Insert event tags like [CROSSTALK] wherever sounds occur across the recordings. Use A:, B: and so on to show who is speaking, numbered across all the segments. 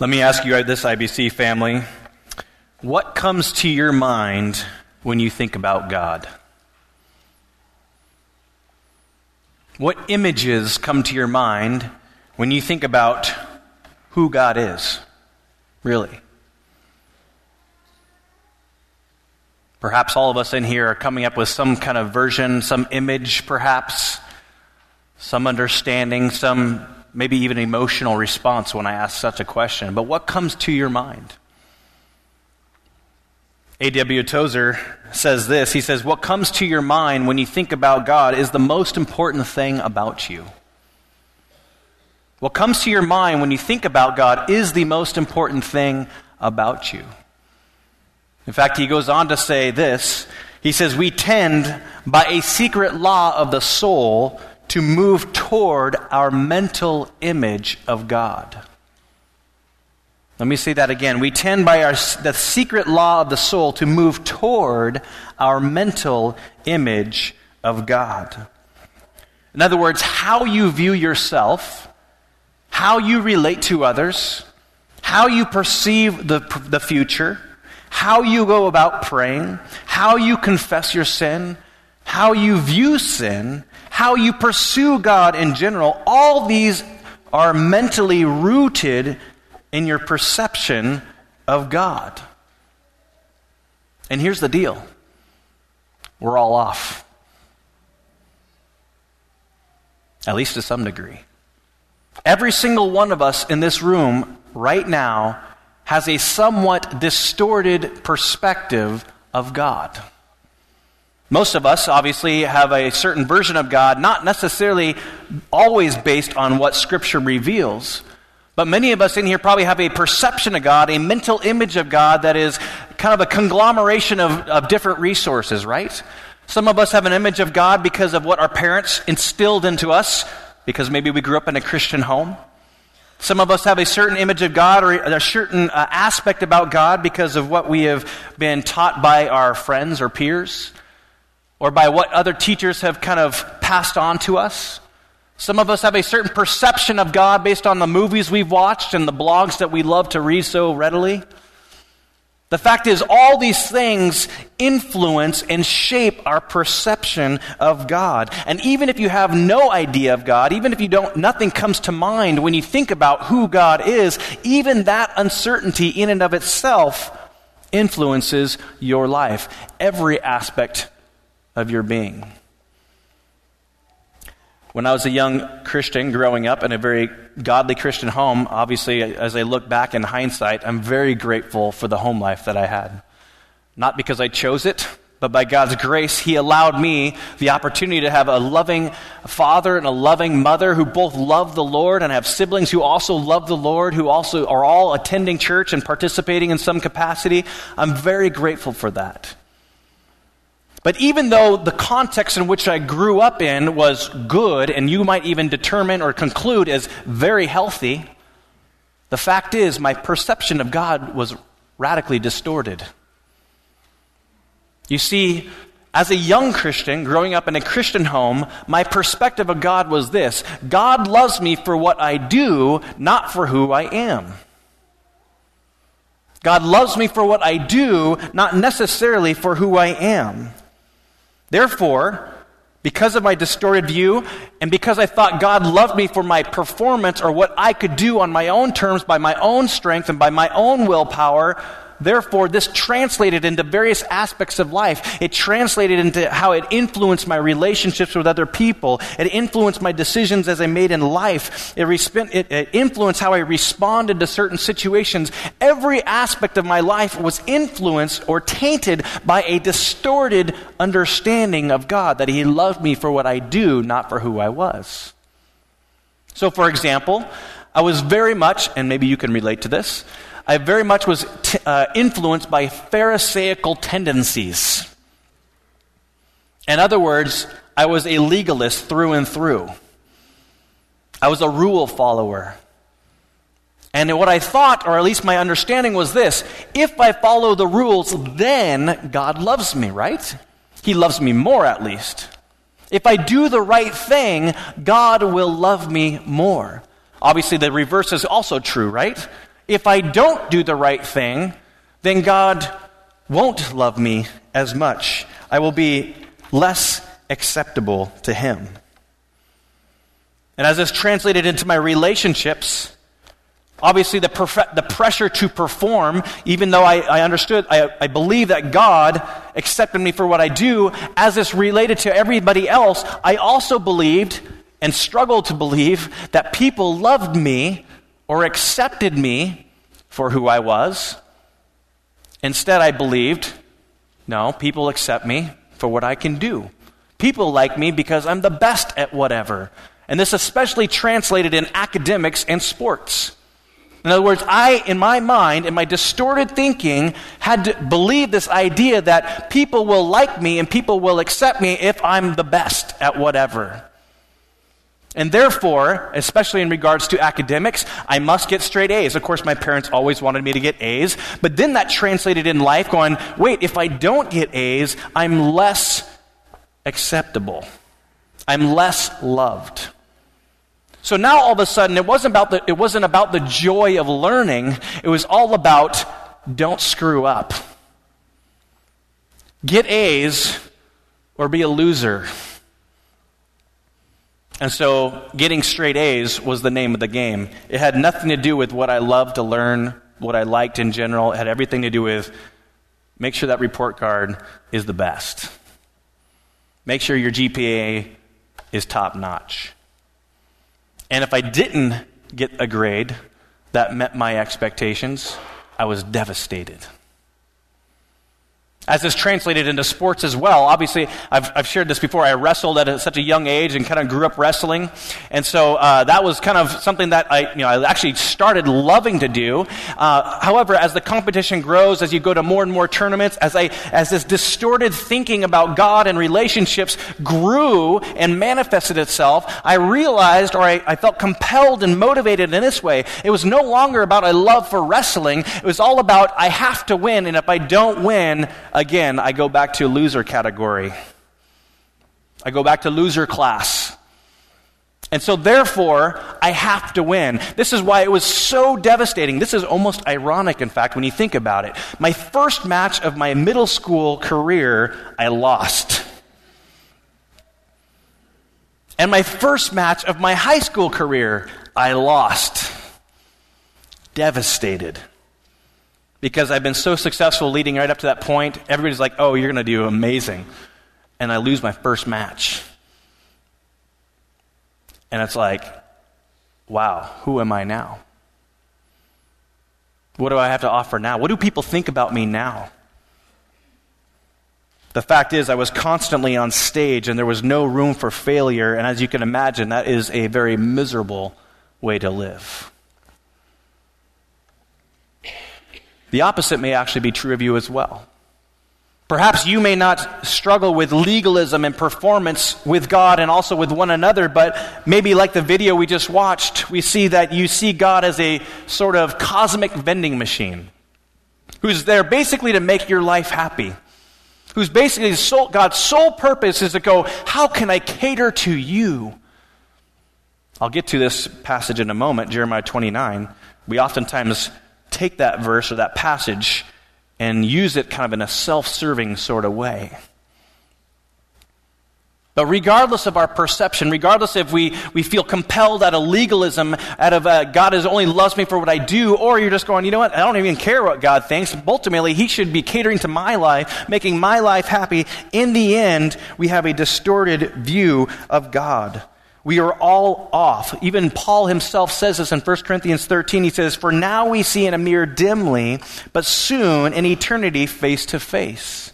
A: Let me ask you this, IBC family. What comes to your mind when you think about God? What images come to your mind when you think about who God is? Really? Perhaps all of us in here are coming up with some kind of version, some image, perhaps, some understanding, some maybe even emotional response when I ask such a question. But what comes to your mind? A.W. Tozer says this. He says, What comes to your mind when you think about God is the most important thing about you. What comes to your mind when you think about God is the most important thing about you. In fact, he goes on to say this. He says, We tend, by a secret law of the soul, to move toward our mental image of God. Let me say that again. We tend by our, the secret law of the soul to move toward our mental image of God. In other words, how you view yourself, how you relate to others, how you perceive the, the future, how you go about praying, how you confess your sin, how you view sin, how you pursue God in general, all these are mentally rooted in your perception of God. And here's the deal we're all off, at least to some degree. Every single one of us in this room right now has a somewhat distorted perspective of God. Most of us, obviously, have a certain version of God, not necessarily always based on what Scripture reveals. But many of us in here probably have a perception of God, a mental image of God that is kind of a conglomeration of, of different resources, right? Some of us have an image of God because of what our parents instilled into us, because maybe we grew up in a Christian home. Some of us have a certain image of God or a certain uh, aspect about God because of what we have been taught by our friends or peers or by what other teachers have kind of passed on to us. Some of us have a certain perception of God based on the movies we've watched and the blogs that we love to read so readily. The fact is, all these things influence and shape our perception of God. And even if you have no idea of God, even if you don't, nothing comes to mind when you think about who God is, even that uncertainty in and of itself influences your life, every aspect of your being. When I was a young Christian growing up in a very godly Christian home, obviously, as I look back in hindsight, I'm very grateful for the home life that I had. Not because I chose it, but by God's grace, He allowed me the opportunity to have a loving father and a loving mother who both love the Lord and have siblings who also love the Lord, who also are all attending church and participating in some capacity. I'm very grateful for that. But even though the context in which I grew up in was good, and you might even determine or conclude as very healthy, the fact is my perception of God was radically distorted. You see, as a young Christian, growing up in a Christian home, my perspective of God was this God loves me for what I do, not for who I am. God loves me for what I do, not necessarily for who I am. Therefore, because of my distorted view, and because I thought God loved me for my performance or what I could do on my own terms by my own strength and by my own willpower, Therefore, this translated into various aspects of life. It translated into how it influenced my relationships with other people. It influenced my decisions as I made in life. It, resp- it, it influenced how I responded to certain situations. Every aspect of my life was influenced or tainted by a distorted understanding of God, that He loved me for what I do, not for who I was. So, for example, I was very much, and maybe you can relate to this, I very much was t- uh, influenced by Pharisaical tendencies. In other words, I was a legalist through and through. I was a rule follower. And what I thought, or at least my understanding, was this if I follow the rules, then God loves me, right? He loves me more, at least. If I do the right thing, God will love me more. Obviously, the reverse is also true, right? If I don't do the right thing, then God won't love me as much. I will be less acceptable to Him. And as this translated into my relationships, obviously the, perfe- the pressure to perform, even though I, I understood, I, I believe that God accepted me for what I do, as this related to everybody else, I also believed and struggled to believe that people loved me or accepted me for who I was. Instead, I believed, no, people accept me for what I can do. People like me because I'm the best at whatever. And this especially translated in academics and sports. In other words, I, in my mind, in my distorted thinking, had to believe this idea that people will like me and people will accept me if I'm the best at whatever. And therefore, especially in regards to academics, I must get straight A's. Of course, my parents always wanted me to get A's, but then that translated in life going, wait, if I don't get A's, I'm less acceptable. I'm less loved. So now all of a sudden, it wasn't about the, it wasn't about the joy of learning, it was all about don't screw up. Get A's or be a loser. And so getting straight A's was the name of the game. It had nothing to do with what I loved to learn, what I liked in general. It had everything to do with make sure that report card is the best. Make sure your GPA is top notch. And if I didn't get a grade that met my expectations, I was devastated. As is translated into sports as well. Obviously, I've, I've shared this before. I wrestled at a, such a young age and kind of grew up wrestling. And so uh, that was kind of something that I, you know, I actually started loving to do. Uh, however, as the competition grows, as you go to more and more tournaments, as, I, as this distorted thinking about God and relationships grew and manifested itself, I realized or I, I felt compelled and motivated in this way. It was no longer about a love for wrestling. It was all about I have to win, and if I don't win, again, I go back to loser category. I go back to loser class. And so, therefore, I have to win. This is why it was so devastating. This is almost ironic, in fact, when you think about it. My first match of my middle school career, I lost. And my first match of my high school career, I lost. Devastated because I've been so successful leading right up to that point. Everybody's like, oh, you're going to do amazing. And I lose my first match. And it's like, wow, who am I now? What do I have to offer now? What do people think about me now? The fact is, I was constantly on stage and there was no room for failure. And as you can imagine, that is a very miserable way to live. The opposite may actually be true of you as well. Perhaps you may not struggle with legalism and performance with God and also with one another, but maybe like the video we just watched, we see that you see God as a sort of cosmic vending machine who's there basically to make your life happy. Who's basically God's sole purpose is to go, how can I cater to you? I'll get to this passage in a moment, Jeremiah 29. We oftentimes take that verse or that passage and use it kind of in a self serving sort of way. But regardless of our perception, regardless if we, we feel compelled out of legalism, out of uh, God is only loves me for what I do, or you're just going, you know what, I don't even care what God thinks. Ultimately, He should be catering to my life, making my life happy. In the end, we have a distorted view of God. We are all off. Even Paul himself says this in 1 Corinthians 13. He says, For now we see in a mirror dimly, but soon in eternity face to face.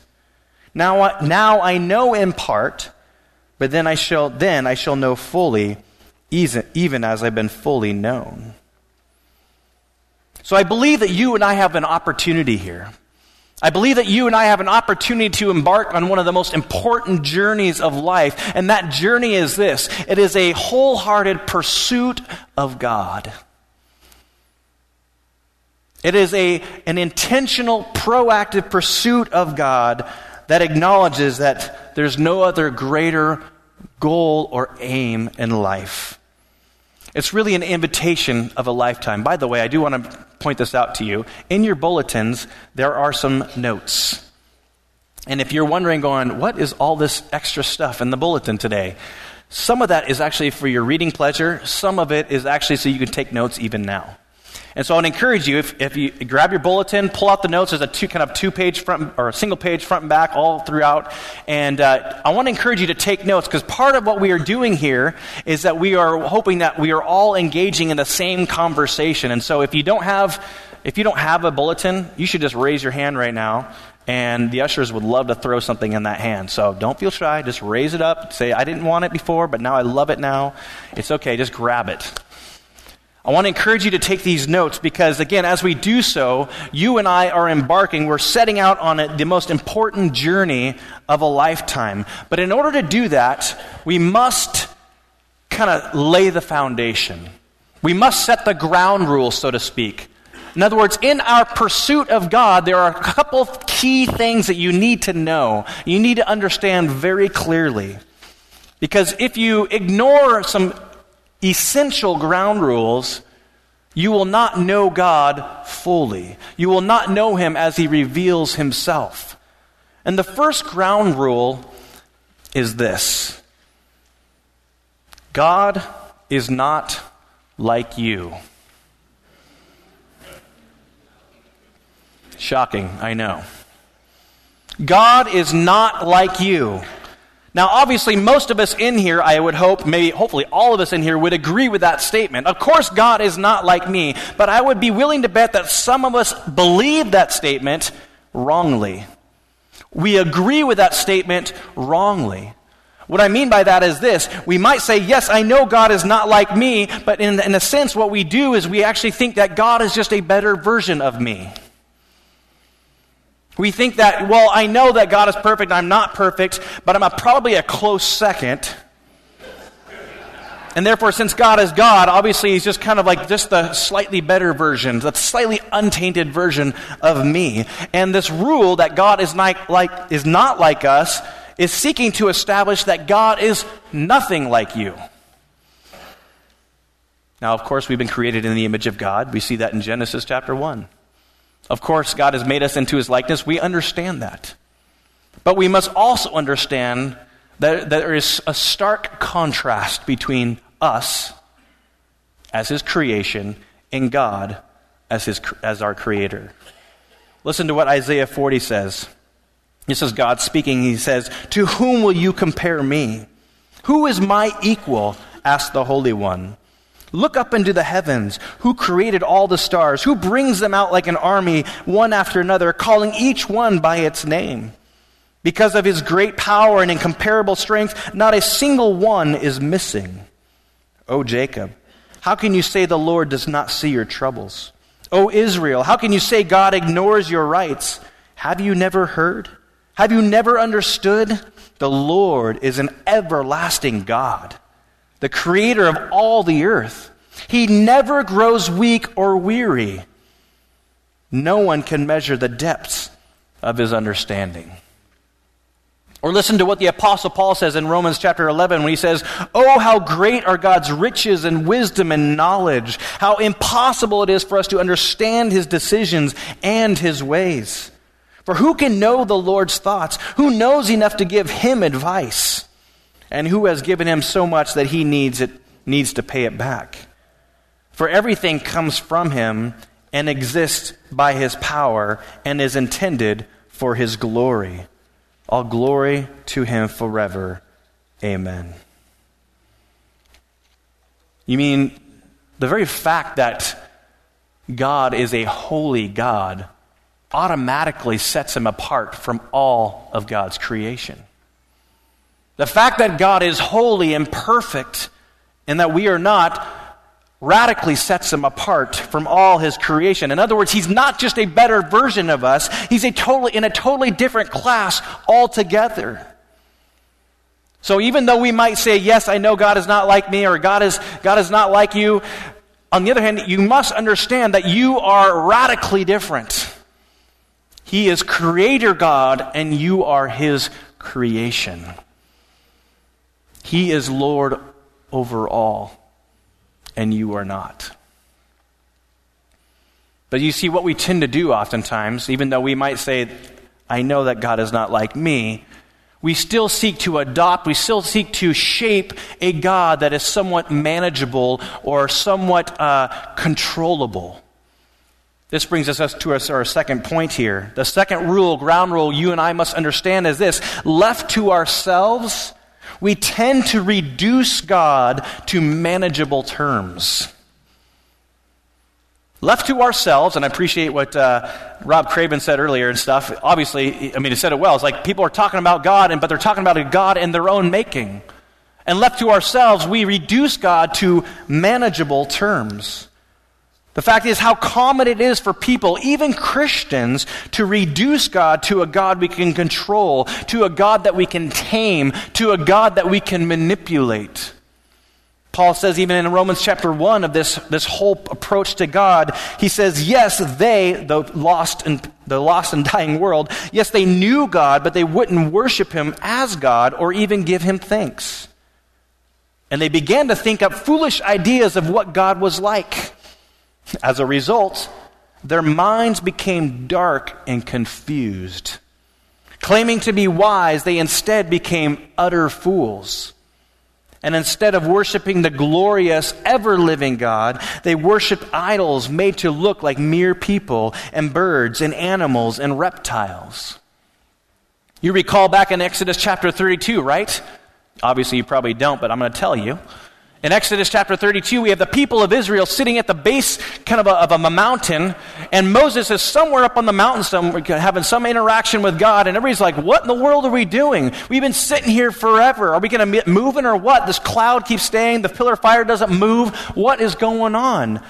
A: Now, now I know in part, but then I shall, then I shall know fully, even as I've been fully known. So I believe that you and I have an opportunity here. I believe that you and I have an opportunity to embark on one of the most important journeys of life, and that journey is this it is a wholehearted pursuit of God. It is a, an intentional, proactive pursuit of God that acknowledges that there's no other greater goal or aim in life. It's really an invitation of a lifetime. By the way, I do want to point this out to you. In your bulletins, there are some notes. And if you're wondering, going, what is all this extra stuff in the bulletin today? Some of that is actually for your reading pleasure, some of it is actually so you can take notes even now. And so I would encourage you, if, if you grab your bulletin, pull out the notes. There's a two, kind of two page front, or a single page front and back all throughout. And uh, I want to encourage you to take notes because part of what we are doing here is that we are hoping that we are all engaging in the same conversation. And so if you don't have, if you don't have a bulletin, you should just raise your hand right now and the ushers would love to throw something in that hand. So don't feel shy. Just raise it up. Say, I didn't want it before, but now I love it now. It's okay. Just grab it. I want to encourage you to take these notes because, again, as we do so, you and I are embarking, we're setting out on the most important journey of a lifetime. But in order to do that, we must kind of lay the foundation. We must set the ground rules, so to speak. In other words, in our pursuit of God, there are a couple key things that you need to know. You need to understand very clearly. Because if you ignore some essential ground rules, you will not know God fully. You will not know Him as He reveals Himself. And the first ground rule is this God is not like you. Shocking, I know. God is not like you. Now, obviously, most of us in here, I would hope, maybe hopefully all of us in here would agree with that statement. Of course, God is not like me, but I would be willing to bet that some of us believe that statement wrongly. We agree with that statement wrongly. What I mean by that is this. We might say, yes, I know God is not like me, but in, in a sense, what we do is we actually think that God is just a better version of me. We think that, well, I know that God is perfect, I'm not perfect, but I'm a, probably a close second. And therefore, since God is God, obviously He's just kind of like just the slightly better version, the slightly untainted version of me. And this rule that God is not like, is not like us is seeking to establish that God is nothing like you. Now, of course, we've been created in the image of God. We see that in Genesis chapter 1. Of course, God has made us into his likeness. We understand that. But we must also understand that, there is a stark contrast between us as his creation and God as, his, as our creator. Listen to what Isaiah 40 says. This is God speaking. He says, To whom will you compare me? Who is my equal? asked the Holy One. Look up into the heavens. Who created all the stars? Who brings them out like an army, one after another, calling each one by its name? Because of his great power and incomparable strength, not a single one is missing. O Jacob, how can you say the Lord does not see your troubles? O Israel, how can you say God ignores your rights? Have you never heard? Have you never understood? The Lord is an everlasting God the creator of all the earth. He never grows weak or weary. No one can measure the depths of his understanding. Or listen to what the Apostle Paul says in Romans chapter 11 when he says, Oh, how great are God's riches and wisdom and knowledge! How impossible it is for us to understand his decisions and his ways. For who can know the Lord's thoughts? Who knows enough to give him advice? And who has given him so much that he needs it needs to pay it back. For everything comes from him and exists by his power and is intended for his glory. All glory to him forever. Amen. You mean the very fact that God is a holy God automatically sets him apart from all of God's creation? The fact that God is holy and perfect and that we are not radically sets him apart from all his creation. In other words, he's not just a better version of us, he's a totally in a totally different class altogether. So even though we might say, yes, I know God is not like me or God is, God is not like you, on the other hand, you must understand that you are radically different. He is creator God and you are his creation. He is Lord over all. and you are not. But you see, what we tend to do oftentimes, even though we might say, I know that God is not like me, we still seek to adopt, we still seek to shape a God that is somewhat manageable or somewhat uh, controllable. This brings us to our second point here. The second rule, ground rule, you and I must understand is this left to ourselves, we tend to reduce God to manageable terms. Left to ourselves, and I appreciate what uh, Rob Craven said earlier and stuff. Obviously, I mean, he said it well. It's like people are talking about God, and, but they're talking about a God in their own making. And left to ourselves, we reduce God to manageable terms. The fact is how common it is for people, even Christians, to reduce God to a God we can control, to a God that we can tame, to a God that we can manipulate. Paul says, even in Romans chapter 1 of this, this whole approach to God, he says, yes, they, the lost, and, the lost and [LAUGHS] dying world, yes, they knew God, but they wouldn't worship him as God or even give him thanks. And they began to think up foolish ideas of what God was like. As a result, their minds became dark and confused. Claiming to be wise, they instead became utter fools. And instead of worshiping the glorious, ever living God, they worshiped idols made to look like mere people and birds and animals and reptiles. You recall back in Exodus chapter 32, right? Obviously, you probably don't, but I'm going to tell you. In Exodus chapter 32, we have the people of Israel sitting at the base kind of a, of a mountain, and Moses is somewhere up on the mountain somewhere having some interaction with God, and everybody's like, What in the world are we doing? We've been sitting here forever. Are we going to be moving or what? This cloud keeps staying, the pillar of fire doesn't move. What is going on?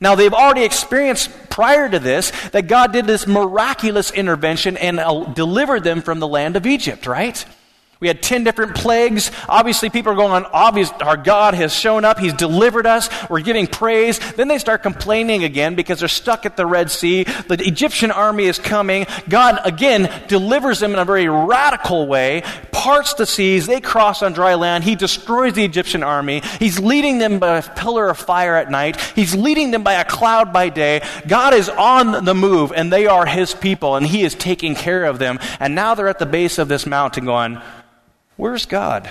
A: Now, they've already experienced prior to this that God did this miraculous intervention and uh, delivered them from the land of Egypt, right? We had 10 different plagues. Obviously, people are going on, obvious, our God has shown up. He's delivered us. We're giving praise. Then they start complaining again because they're stuck at the Red Sea. The Egyptian army is coming. God, again, delivers them in a very radical way, parts the seas. They cross on dry land. He destroys the Egyptian army. He's leading them by a pillar of fire at night. He's leading them by a cloud by day. God is on the move, and they are His people, and He is taking care of them. And now they're at the base of this mountain going, Where's God?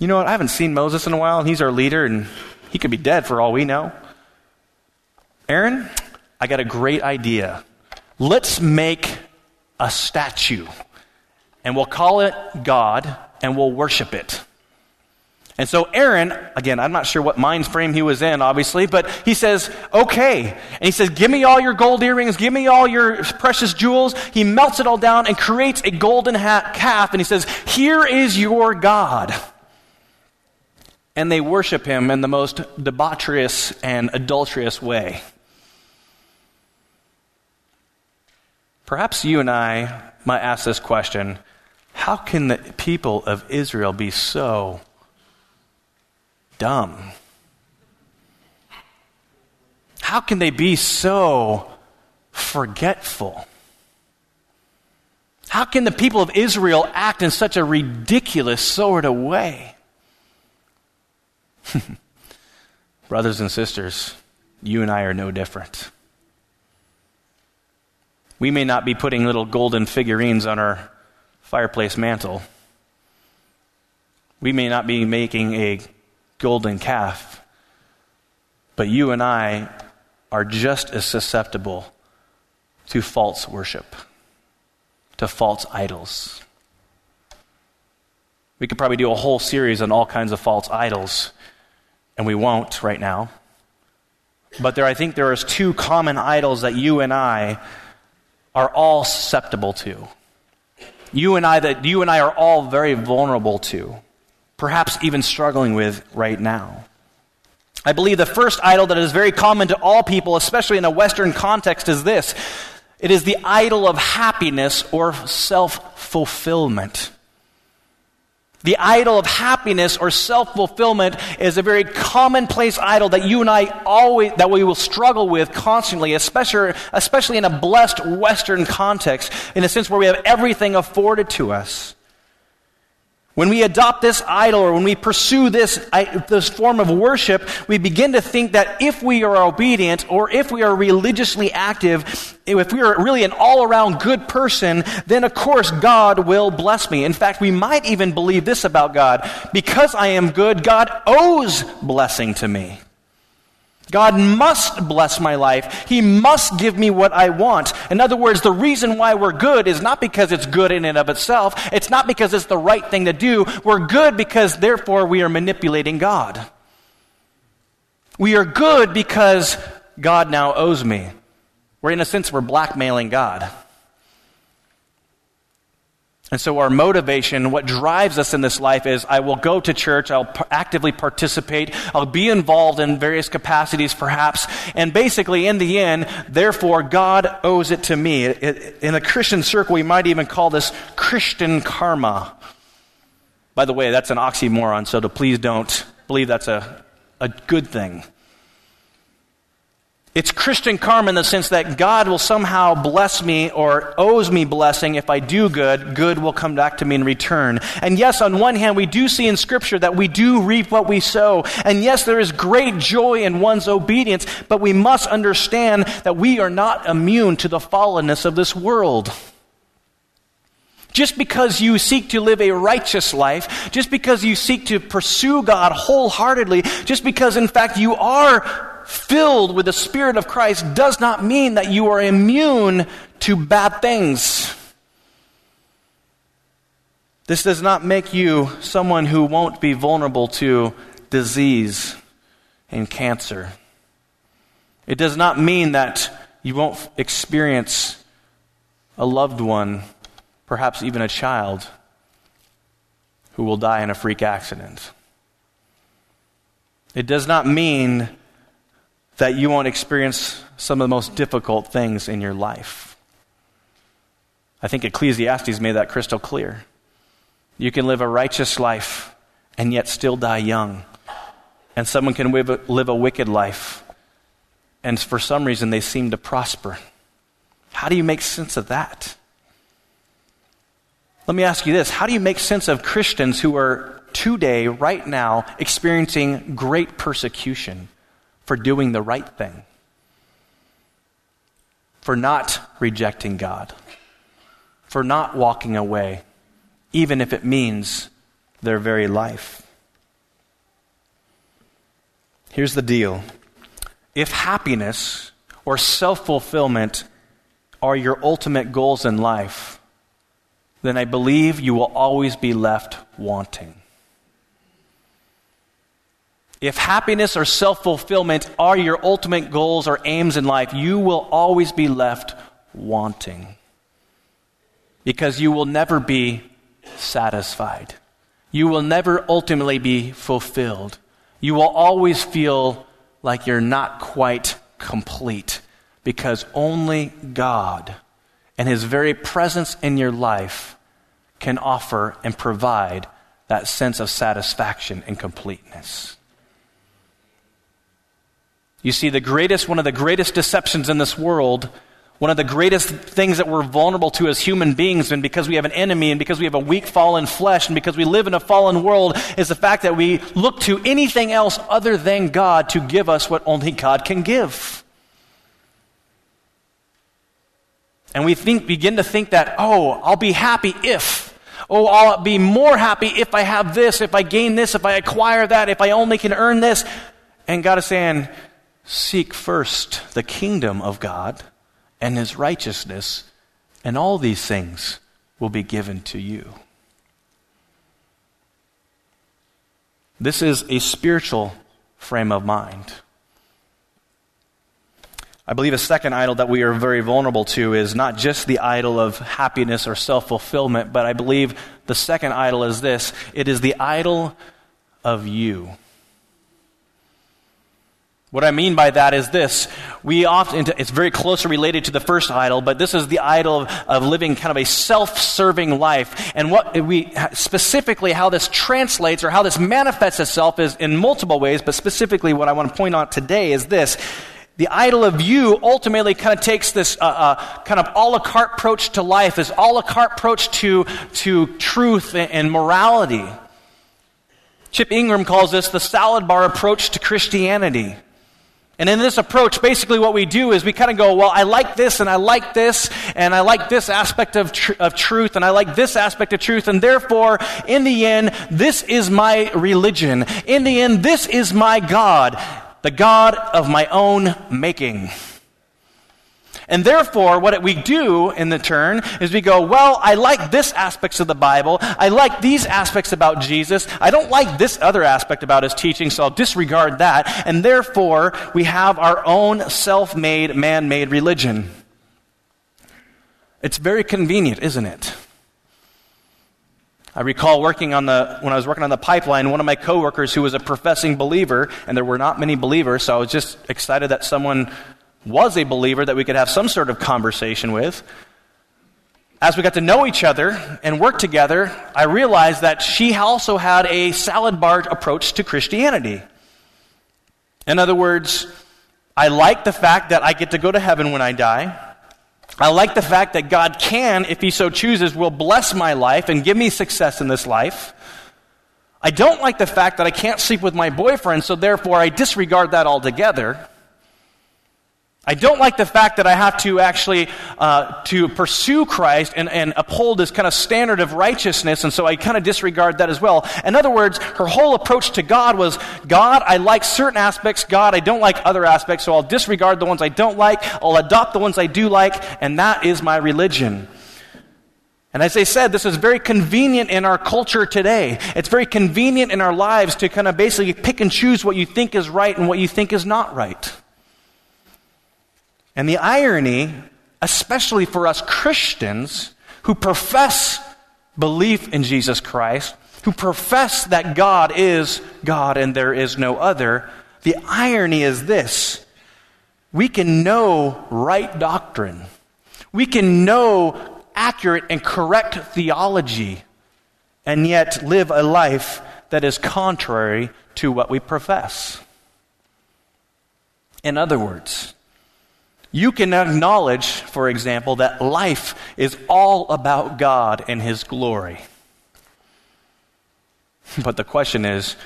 A: You know what? I haven't seen Moses in a while, and he's our leader, and he could be dead for all we know. Aaron, I got a great idea. Let's make a statue, and we'll call it God, and we'll worship it. And so Aaron, again, I'm not sure what mind frame he was in, obviously, but he says, okay. And he says, give me all your gold earrings, give me all your precious jewels. He melts it all down and creates a golden hat, calf, and he says, here is your God. And they worship him in the most debaucherous and adulterous way. Perhaps you and I might ask this question how can the people of Israel be so dumb? How can they be so forgetful? How can the people of Israel act in such a ridiculous sort of way? [LAUGHS] Brothers and sisters, you and I are no different. We may not be putting little golden figurines on our fireplace mantle. We may not be making a golden calf. But you and I are just as susceptible to false worship, to false idols. We could probably do a whole series on all kinds of false idols, and we won't right now. But there, I think there is two common idols that you and I are all susceptible to. You and I that you and I are all very vulnerable to perhaps even struggling with right now. I believe the first idol that is very common to all people, especially in a Western context, is this it is the idol of happiness or self fulfillment. The idol of happiness or self fulfillment is a very commonplace idol that you and I always, that we will struggle with constantly, especially, especially in a blessed Western context, in a sense where we have everything afforded to us. When we adopt this idol or when we pursue this, this form of worship, we begin to think that if we are obedient or if we are religiously active, if we are really an all around good person, then of course God will bless me. In fact, we might even believe this about God. Because I am good, God owes blessing to me. God must bless my life. He must give me what I want. In other words, the reason why we're good is not because it's good in and of itself. It's not because it's the right thing to do. We're good because therefore we are manipulating God. We are good because God now owes me. We're in a sense, we're blackmailing God. And so, our motivation, what drives us in this life is I will go to church, I'll p- actively participate, I'll be involved in various capacities perhaps, and basically, in the end, therefore, God owes it to me. It, it, in a Christian circle, we might even call this Christian karma. By the way, that's an oxymoron, so to please don't believe that's a, a good thing. It's Christian karma in the sense that God will somehow bless me or owes me blessing if I do good. Good will come back to me in return. And yes, on one hand, we do see in Scripture that we do reap what we sow. And yes, there is great joy in one's obedience, but we must understand that we are not immune to the fallenness of this world. Just because you seek to live a righteous life, just because you seek to pursue God wholeheartedly, just because in fact you are filled with the Spirit of Christ does not mean that you are immune to bad things. This does not make you someone who won't be vulnerable to disease and cancer. It does not mean that you won't experience a loved one, perhaps even a child, who will die in a freak accident. It does not mean that you won't experience some of the most difficult things in your life. I think Ecclesiastes made that crystal clear. You can live a righteous life and yet still die young. And someone can live a, live a wicked life, and for some reason they seem to prosper. How do you make sense of that? Let me ask you this How do you make sense of Christians who are today, right now, experiencing great persecution? For doing the right thing, for not rejecting God, for not walking away, even if it means their very life. Here's the deal if happiness or self fulfillment are your ultimate goals in life, then I believe you will always be left wanting. If happiness or self fulfillment are your ultimate goals or aims in life, you will always be left wanting. Because you will never be satisfied. You will never ultimately be fulfilled. You will always feel like you're not quite complete because only God and His very presence in your life can offer and provide that sense of satisfaction and completeness. You see, the greatest, one of the greatest deceptions in this world, one of the greatest things that we're vulnerable to as human beings, and because we have an enemy, and because we have a weak, fallen flesh, and because we live in a fallen world, is the fact that we look to anything else other than God to give us what only God can give. And we think, begin to think that, oh, I'll be happy if. Oh, I'll be more happy if I have this, if I gain this, if I acquire that, if I only can earn this. And God is saying, Seek first the kingdom of God and his righteousness, and all these things will be given to you. This is a spiritual frame of mind. I believe a second idol that we are very vulnerable to is not just the idol of happiness or self fulfillment, but I believe the second idol is this it is the idol of you. What I mean by that is this. We often, it's very closely related to the first idol, but this is the idol of, of living kind of a self-serving life. And what we, specifically how this translates or how this manifests itself is in multiple ways, but specifically what I want to point out today is this. the idol of you ultimately kind of takes this uh, uh, kind of a la carte approach to life, this a la carte approach to, to truth and, and morality. Chip Ingram calls this the salad bar approach to Christianity. And in this approach, basically what we do is we kind of go, well, I like this and I like this and I like this aspect of, tr- of truth and I like this aspect of truth and therefore, in the end, this is my religion. In the end, this is my God the God of my own making. And therefore, what we do in the turn is we go, well, I like this aspects of the Bible. I like these aspects about Jesus. I don't like this other aspect about his teaching, so I'll disregard that. And therefore, we have our own self made, man made religion. It's very convenient, isn't it? I recall working on the, when I was working on the pipeline, one of my coworkers who was a professing believer, and there were not many believers, so I was just excited that someone was a believer that we could have some sort of conversation with. As we got to know each other and work together, I realized that she also had a salad bar approach to Christianity. In other words, I like the fact that I get to go to heaven when I die. I like the fact that God can, if He so chooses, will bless my life and give me success in this life. I don't like the fact that I can't sleep with my boyfriend, so therefore I disregard that altogether. I don't like the fact that I have to actually uh, to pursue Christ and, and uphold this kind of standard of righteousness, and so I kind of disregard that as well. In other words, her whole approach to God was, God, I like certain aspects, God, I don't like other aspects, so I'll disregard the ones I don't like, I'll adopt the ones I do like, and that is my religion. And as I said, this is very convenient in our culture today. It's very convenient in our lives to kind of basically pick and choose what you think is right and what you think is not right. And the irony, especially for us Christians who profess belief in Jesus Christ, who profess that God is God and there is no other, the irony is this we can know right doctrine, we can know accurate and correct theology, and yet live a life that is contrary to what we profess. In other words, you can acknowledge, for example, that life is all about God and His glory. But the question is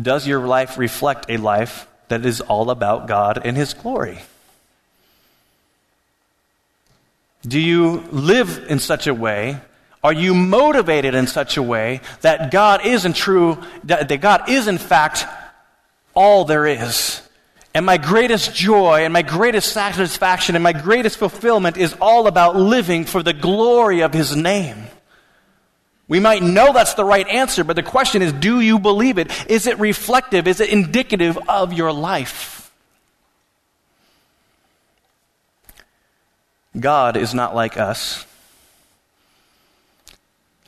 A: does your life reflect a life that is all about God and His glory? Do you live in such a way? Are you motivated in such a way that God is in true, that God is in fact all there is? And my greatest joy and my greatest satisfaction and my greatest fulfillment is all about living for the glory of His name. We might know that's the right answer, but the question is do you believe it? Is it reflective? Is it indicative of your life? God is not like us.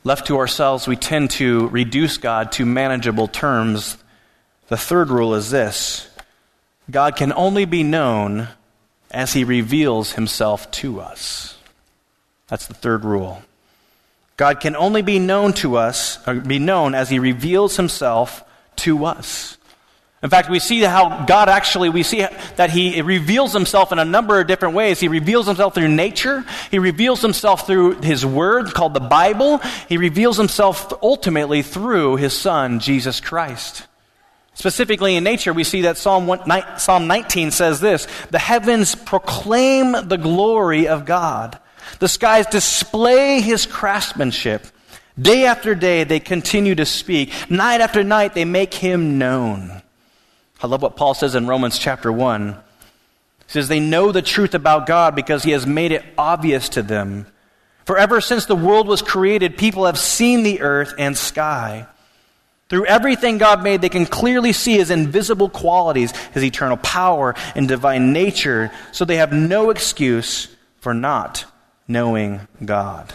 A: Left to ourselves, we tend to reduce God to manageable terms. The third rule is this God can only be known as he reveals himself to us. That's the third rule. God can only be known to us, or be known as he reveals himself to us. In fact, we see how God actually, we see that He reveals Himself in a number of different ways. He reveals Himself through nature. He reveals Himself through His Word called the Bible. He reveals Himself ultimately through His Son, Jesus Christ. Specifically in nature, we see that Psalm, 1, Psalm 19 says this The heavens proclaim the glory of God, the skies display his craftsmanship. Day after day, they continue to speak. Night after night, they make him known. I love what Paul says in Romans chapter 1. He says, They know the truth about God because he has made it obvious to them. For ever since the world was created, people have seen the earth and sky. Through everything God made, they can clearly see his invisible qualities, his eternal power and divine nature, so they have no excuse for not knowing God.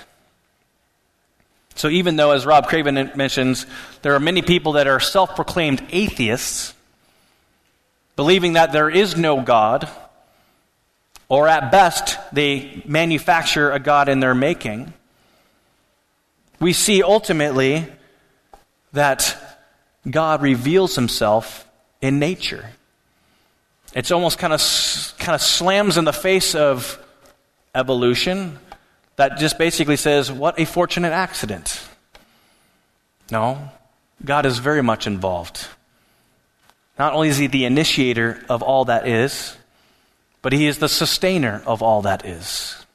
A: So, even though, as Rob Craven mentions, there are many people that are self proclaimed atheists, believing that there is no God, or at best, they manufacture a God in their making, we see ultimately that God reveals himself in nature. It's almost kind of kind of slams in the face of evolution that just basically says, "What a fortunate accident." No, God is very much involved. Not only is he the initiator of all that is, but he is the sustainer of all that is.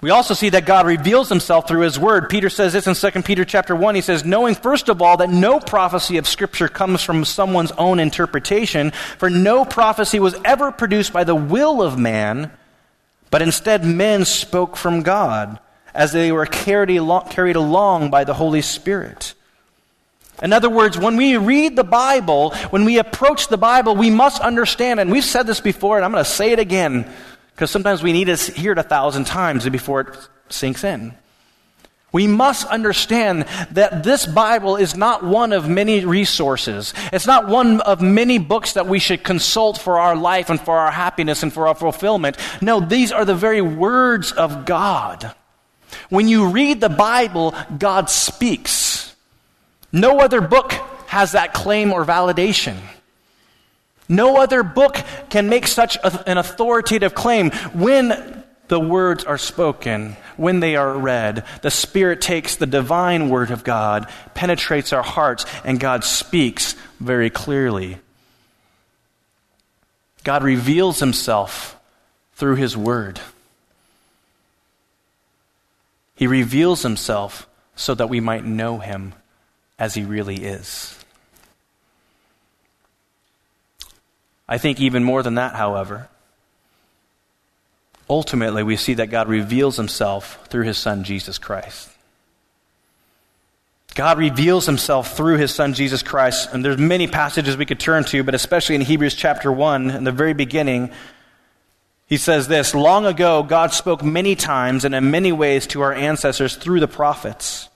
A: We also see that God reveals himself through his word. Peter says this in 2 Peter chapter 1. He says, knowing first of all that no prophecy of scripture comes from someone's own interpretation, for no prophecy was ever produced by the will of man, but instead men spoke from God as they were carried along by the Holy Spirit. In other words, when we read the Bible, when we approach the Bible, we must understand, and we've said this before, and I'm going to say it again, because sometimes we need to hear it a thousand times before it sinks in. We must understand that this Bible is not one of many resources. It's not one of many books that we should consult for our life and for our happiness and for our fulfillment. No, these are the very words of God. When you read the Bible, God speaks. No other book has that claim or validation. No other book can make such an authoritative claim. When the words are spoken, when they are read, the Spirit takes the divine Word of God, penetrates our hearts, and God speaks very clearly. God reveals Himself through His Word. He reveals Himself so that we might know Him as he really is. I think even more than that, however, ultimately we see that God reveals himself through his son Jesus Christ. God reveals himself through his son Jesus Christ, and there's many passages we could turn to, but especially in Hebrews chapter 1 in the very beginning, he says this, long ago God spoke many times and in many ways to our ancestors through the prophets.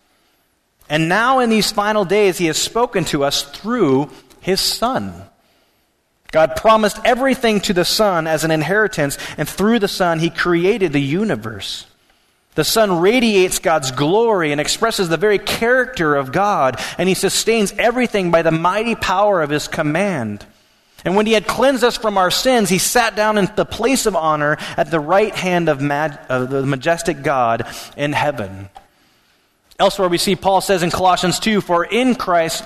A: And now, in these final days, he has spoken to us through his Son. God promised everything to the Son as an inheritance, and through the Son, he created the universe. The Son radiates God's glory and expresses the very character of God, and he sustains everything by the mighty power of his command. And when he had cleansed us from our sins, he sat down in the place of honor at the right hand of, of the majestic God in heaven. Elsewhere, we see Paul says in Colossians 2 For in Christ,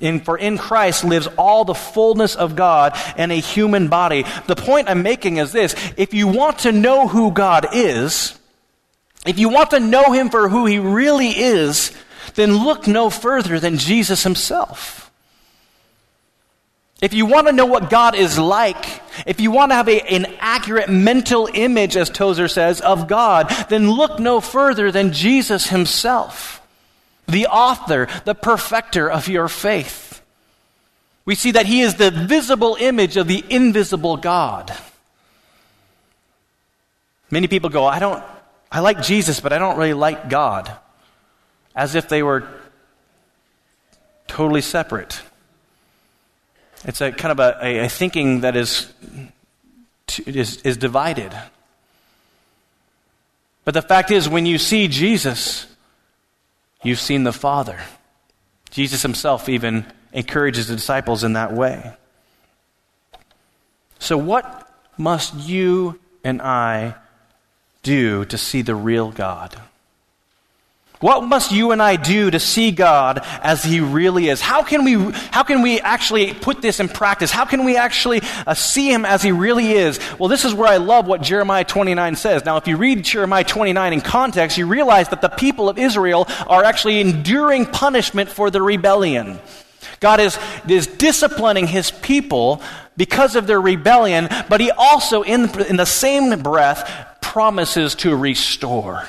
A: in, for in Christ lives all the fullness of God in a human body. The point I'm making is this if you want to know who God is, if you want to know him for who he really is, then look no further than Jesus himself. If you want to know what God is like, if you want to have a, an accurate mental image, as Tozer says, of God, then look no further than Jesus himself, the author, the perfecter of your faith. We see that he is the visible image of the invisible God. Many people go, I don't, I like Jesus, but I don't really like God. As if they were totally separate. It's a kind of a, a thinking that is, is, is divided. But the fact is, when you see Jesus, you've seen the Father. Jesus himself even encourages the disciples in that way. So, what must you and I do to see the real God? What must you and I do to see God as He really is? How can we, how can we actually put this in practice? How can we actually uh, see Him as He really is? Well, this is where I love what Jeremiah 29 says. Now, if you read Jeremiah 29 in context, you realize that the people of Israel are actually enduring punishment for the rebellion. God is, is disciplining His people because of their rebellion, but He also, in, in the same breath, promises to restore.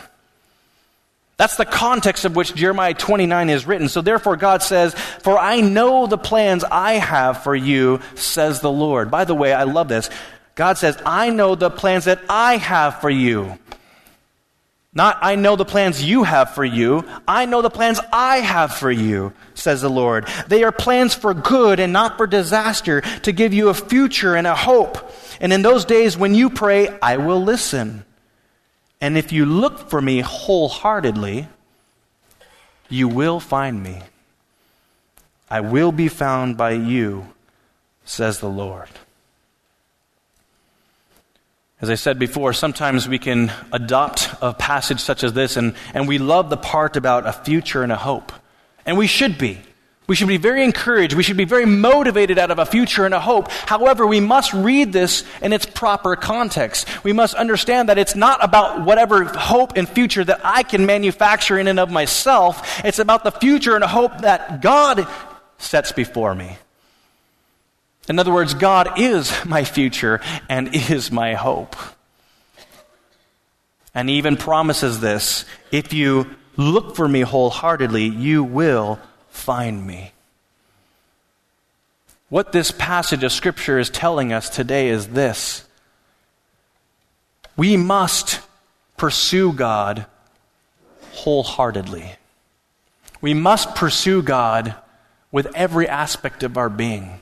A: That's the context of which Jeremiah 29 is written. So therefore, God says, For I know the plans I have for you, says the Lord. By the way, I love this. God says, I know the plans that I have for you. Not, I know the plans you have for you. I know the plans I have for you, says the Lord. They are plans for good and not for disaster, to give you a future and a hope. And in those days when you pray, I will listen. And if you look for me wholeheartedly, you will find me. I will be found by you, says the Lord. As I said before, sometimes we can adopt a passage such as this and, and we love the part about a future and a hope. And we should be. We should be very encouraged. We should be very motivated out of a future and a hope. However, we must read this in its proper context. We must understand that it's not about whatever hope and future that I can manufacture in and of myself. It's about the future and hope that God sets before me. In other words, God is my future and is my hope. And he even promises this if you look for me wholeheartedly, you will find me. What this passage of Scripture is telling us today is this we must pursue God wholeheartedly. We must pursue God with every aspect of our being.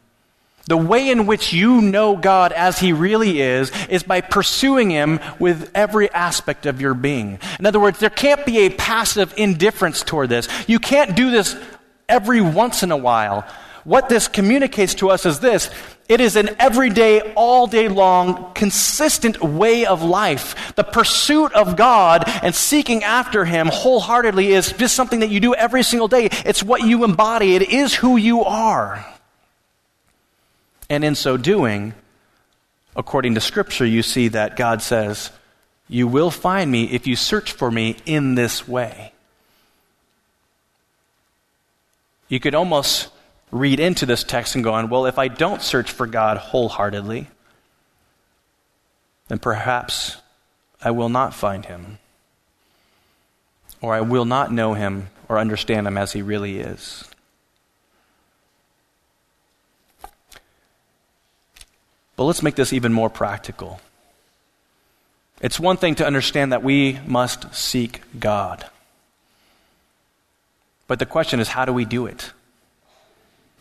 A: The way in which you know God as He really is, is by pursuing Him with every aspect of your being. In other words, there can't be a passive indifference toward this. You can't do this every once in a while. What this communicates to us is this it is an everyday, all day long, consistent way of life. The pursuit of God and seeking after Him wholeheartedly is just something that you do every single day. It's what you embody, it is who you are. And in so doing, according to Scripture, you see that God says, You will find me if you search for me in this way. You could almost read into this text and go on, well, if I don't search for God wholeheartedly, then perhaps I will not find him. Or I will not know him or understand him as he really is. But let's make this even more practical. It's one thing to understand that we must seek God. But the question is, how do we do it?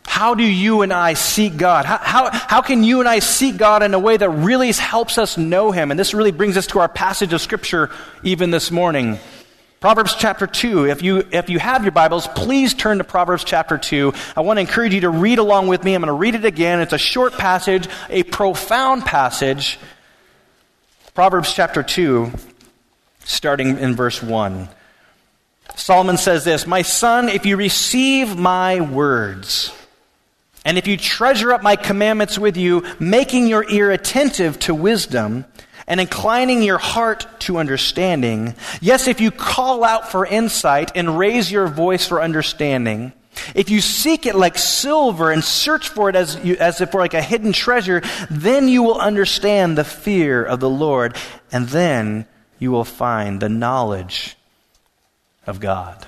A: How do you and I seek God? How, how, how, can you and I seek God in a way that really helps us know Him? And this really brings us to our passage of Scripture even this morning. Proverbs chapter 2. If you, if you have your Bibles, please turn to Proverbs chapter 2. I want to encourage you to read along with me. I'm going to read it again. It's a short passage, a profound passage. Proverbs chapter 2, starting in verse 1. Solomon says this My son, if you receive my words, and if you treasure up my commandments with you, making your ear attentive to wisdom, and inclining your heart to understanding. Yes, if you call out for insight and raise your voice for understanding, if you seek it like silver and search for it as, you, as if for like a hidden treasure, then you will understand the fear of the Lord, and then you will find the knowledge of God.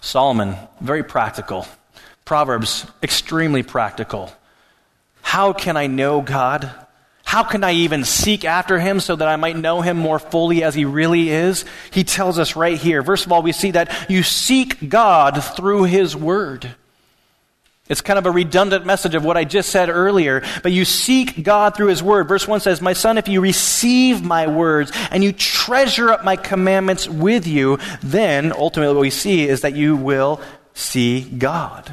A: Solomon, very practical. Proverbs, extremely practical. How can I know God? How can I even seek after him so that I might know him more fully as he really is? He tells us right here. First of all, we see that you seek God through his word. It's kind of a redundant message of what I just said earlier, but you seek God through his word. Verse 1 says, My son, if you receive my words and you treasure up my commandments with you, then ultimately what we see is that you will see God.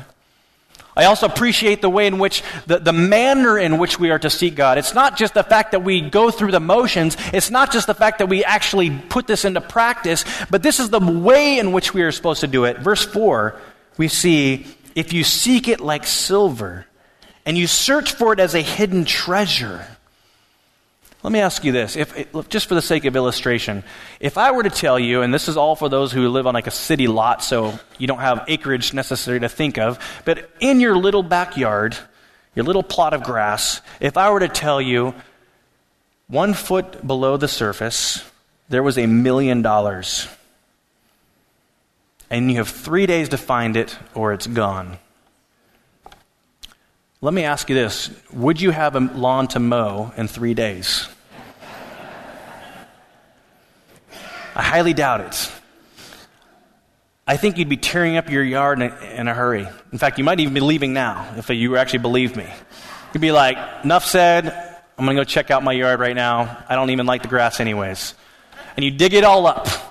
A: I also appreciate the way in which, the, the manner in which we are to seek God. It's not just the fact that we go through the motions, it's not just the fact that we actually put this into practice, but this is the way in which we are supposed to do it. Verse 4, we see, if you seek it like silver, and you search for it as a hidden treasure. Let me ask you this, if, just for the sake of illustration. If I were to tell you, and this is all for those who live on like a city lot, so you don't have acreage necessary to think of, but in your little backyard, your little plot of grass, if I were to tell you one foot below the surface, there was a million dollars, and you have three days to find it or it's gone. Let me ask you this Would you have a lawn to mow in three days? I highly doubt it. I think you'd be tearing up your yard in a, in a, hurry. In fact, you might even be leaving now if you actually believe me. You'd be like, enough said, I'm going to go check out my yard right now. I don't even like the grass, anyways. And you dig it all up.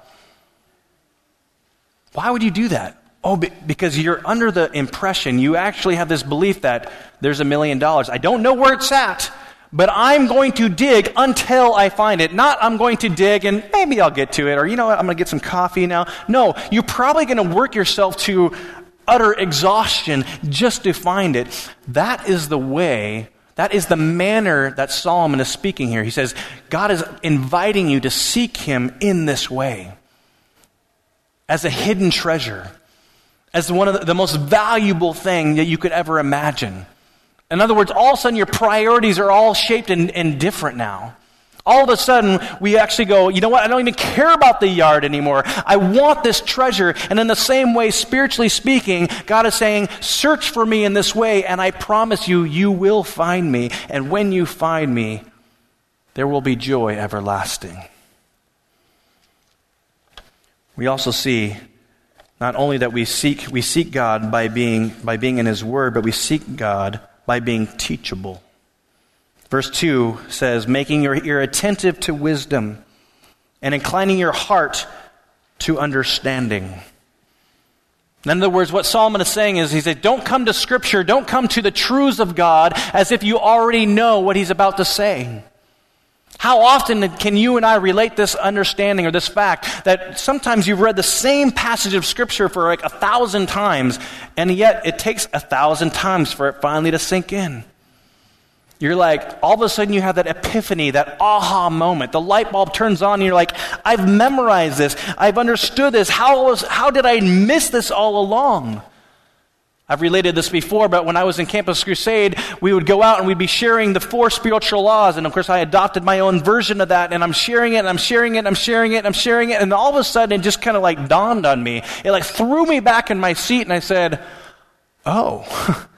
A: Why would you do that? Oh, because you're under the impression, you actually have this belief that there's a million dollars. I don't know where it's at, but I'm going to dig until I find it. Not I'm going to dig and maybe I'll get to it, or you know what, I'm going to get some coffee now. No, you're probably going to work yourself to utter exhaustion just to find it. That is the way, that is the manner that Solomon is speaking here. He says, God is inviting you to seek him in this way as a hidden treasure, as one of the, the most valuable thing that you could ever imagine. In other words, all of a sudden your priorities are all shaped and, and different now. All of a sudden, we actually go, you know what? I don't even care about the yard anymore. I want this treasure. And in the same way, spiritually speaking, God is saying, search for me in this way, and I promise you, you will find me. And when you find me, there will be joy everlasting. We also see not only that we seek, we seek God by being, by being in His Word, but we seek God by being teachable. Verse 2 says, making your ear attentive to wisdom and inclining your heart to understanding. In other words, what Solomon is saying is, he said, don't come to Scripture, don't come to the truths of God as if you already know what he's about to say. How often can you and I relate this understanding or this fact that sometimes you've read the same passage of Scripture for like a thousand times, and yet it takes a thousand times for it finally to sink in? You're like, all of a sudden you have that epiphany, that aha moment. The light bulb turns on and you're like, I've memorized this. I've understood this. How, was, how did I miss this all along? I've related this before, but when I was in Campus Crusade, we would go out and we'd be sharing the four spiritual laws. And of course, I adopted my own version of that, and I'm sharing it, and I'm sharing it, and I'm sharing it, and I'm sharing it. And all of a sudden, it just kind of like dawned on me. It like threw me back in my seat, and I said, Oh,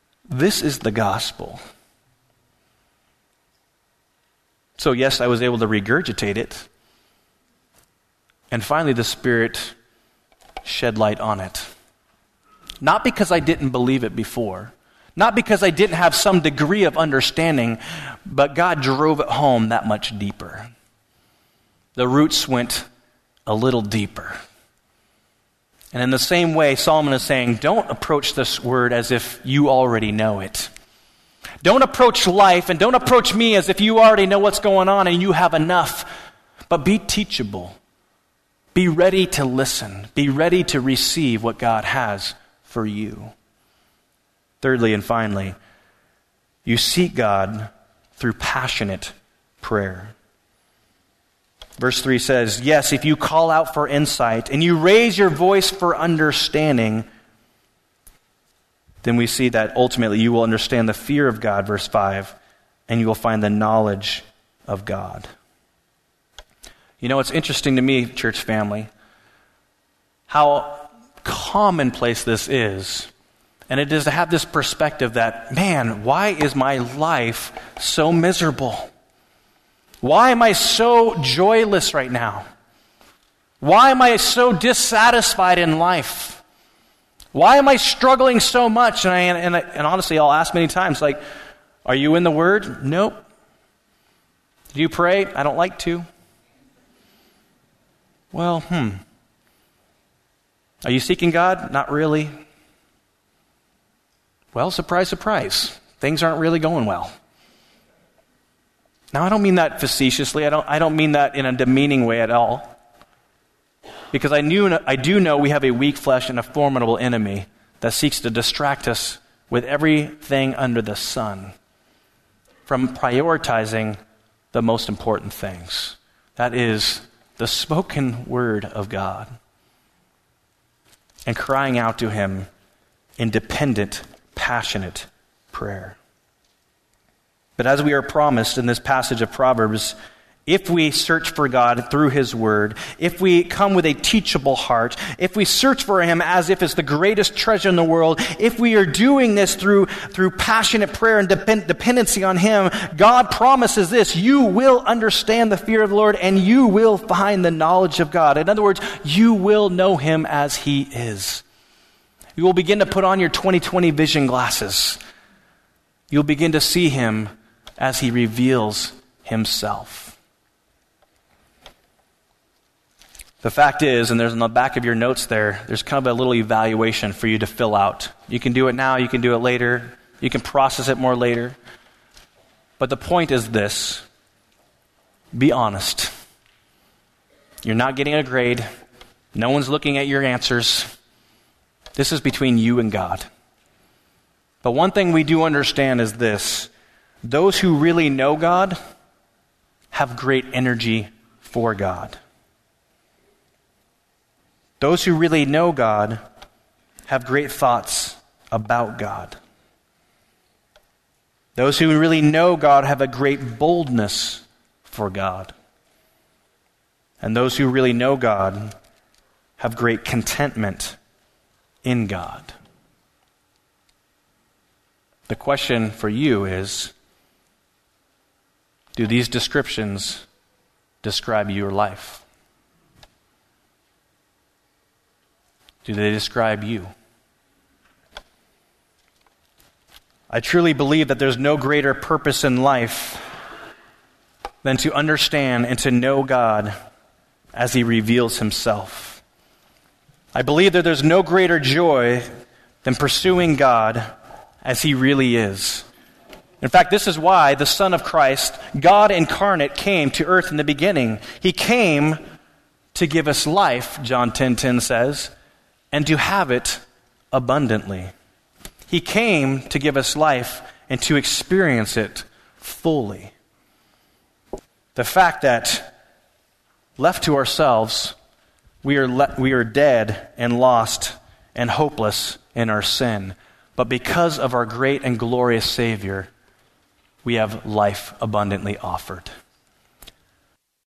A: [LAUGHS] this is the gospel. So, yes, I was able to regurgitate it. And finally, the Spirit shed light on it. Not because I didn't believe it before, not because I didn't have some degree of understanding, but God drove it home that much deeper. The roots went a little deeper. And in the same way, Solomon is saying, don't approach this word as if you already know it. Don't approach life and don't approach me as if you already know what's going on and you have enough, but be teachable. Be ready to listen. Be ready to receive what God has for you. Thirdly and finally, you seek God through passionate prayer. Verse 3 says, Yes, if you call out for insight and you raise your voice for understanding, then we see that ultimately you will understand the fear of God, verse 5, and you will find the knowledge of God. You know, it's interesting to me, church family, how commonplace this is. And it is to have this perspective that, man, why is my life so miserable? Why am I so joyless right now? Why am I so dissatisfied in life? Why am I struggling so much? And, I, and, and honestly, I'll ask many times, like, are you in the Word? Nope. Do you pray? I don't like to. Well, hmm. Are you seeking God? Not really. Well, surprise, surprise. Things aren't really going well. Now, I don't mean that facetiously. I don't, I don't mean that in a demeaning way at all. Because I, knew, I do know we have a weak flesh and a formidable enemy that seeks to distract us with everything under the sun from prioritizing the most important things. That is the spoken word of God and crying out to Him in dependent, passionate prayer. But as we are promised in this passage of Proverbs, if we search for God through His Word, if we come with a teachable heart, if we search for Him as if it's the greatest treasure in the world, if we are doing this through, through passionate prayer and depend, dependency on Him, God promises this you will understand the fear of the Lord and you will find the knowledge of God. In other words, you will know Him as He is. You will begin to put on your 2020 vision glasses. You'll begin to see Him as He reveals Himself. The fact is, and there's on the back of your notes there, there's kind of a little evaluation for you to fill out. You can do it now, you can do it later, you can process it more later. But the point is this be honest. You're not getting a grade, no one's looking at your answers. This is between you and God. But one thing we do understand is this those who really know God have great energy for God. Those who really know God have great thoughts about God. Those who really know God have a great boldness for God. And those who really know God have great contentment in God. The question for you is do these descriptions describe your life? Do they describe you? I truly believe that there's no greater purpose in life than to understand and to know God as He reveals Himself. I believe that there's no greater joy than pursuing God as He really is. In fact, this is why the Son of Christ, God incarnate, came to earth in the beginning. He came to give us life, John 10:10 10, 10 says, and to have it abundantly. He came to give us life and to experience it fully. The fact that left to ourselves, we are, le- we are dead and lost and hopeless in our sin. But because of our great and glorious Savior, we have life abundantly offered.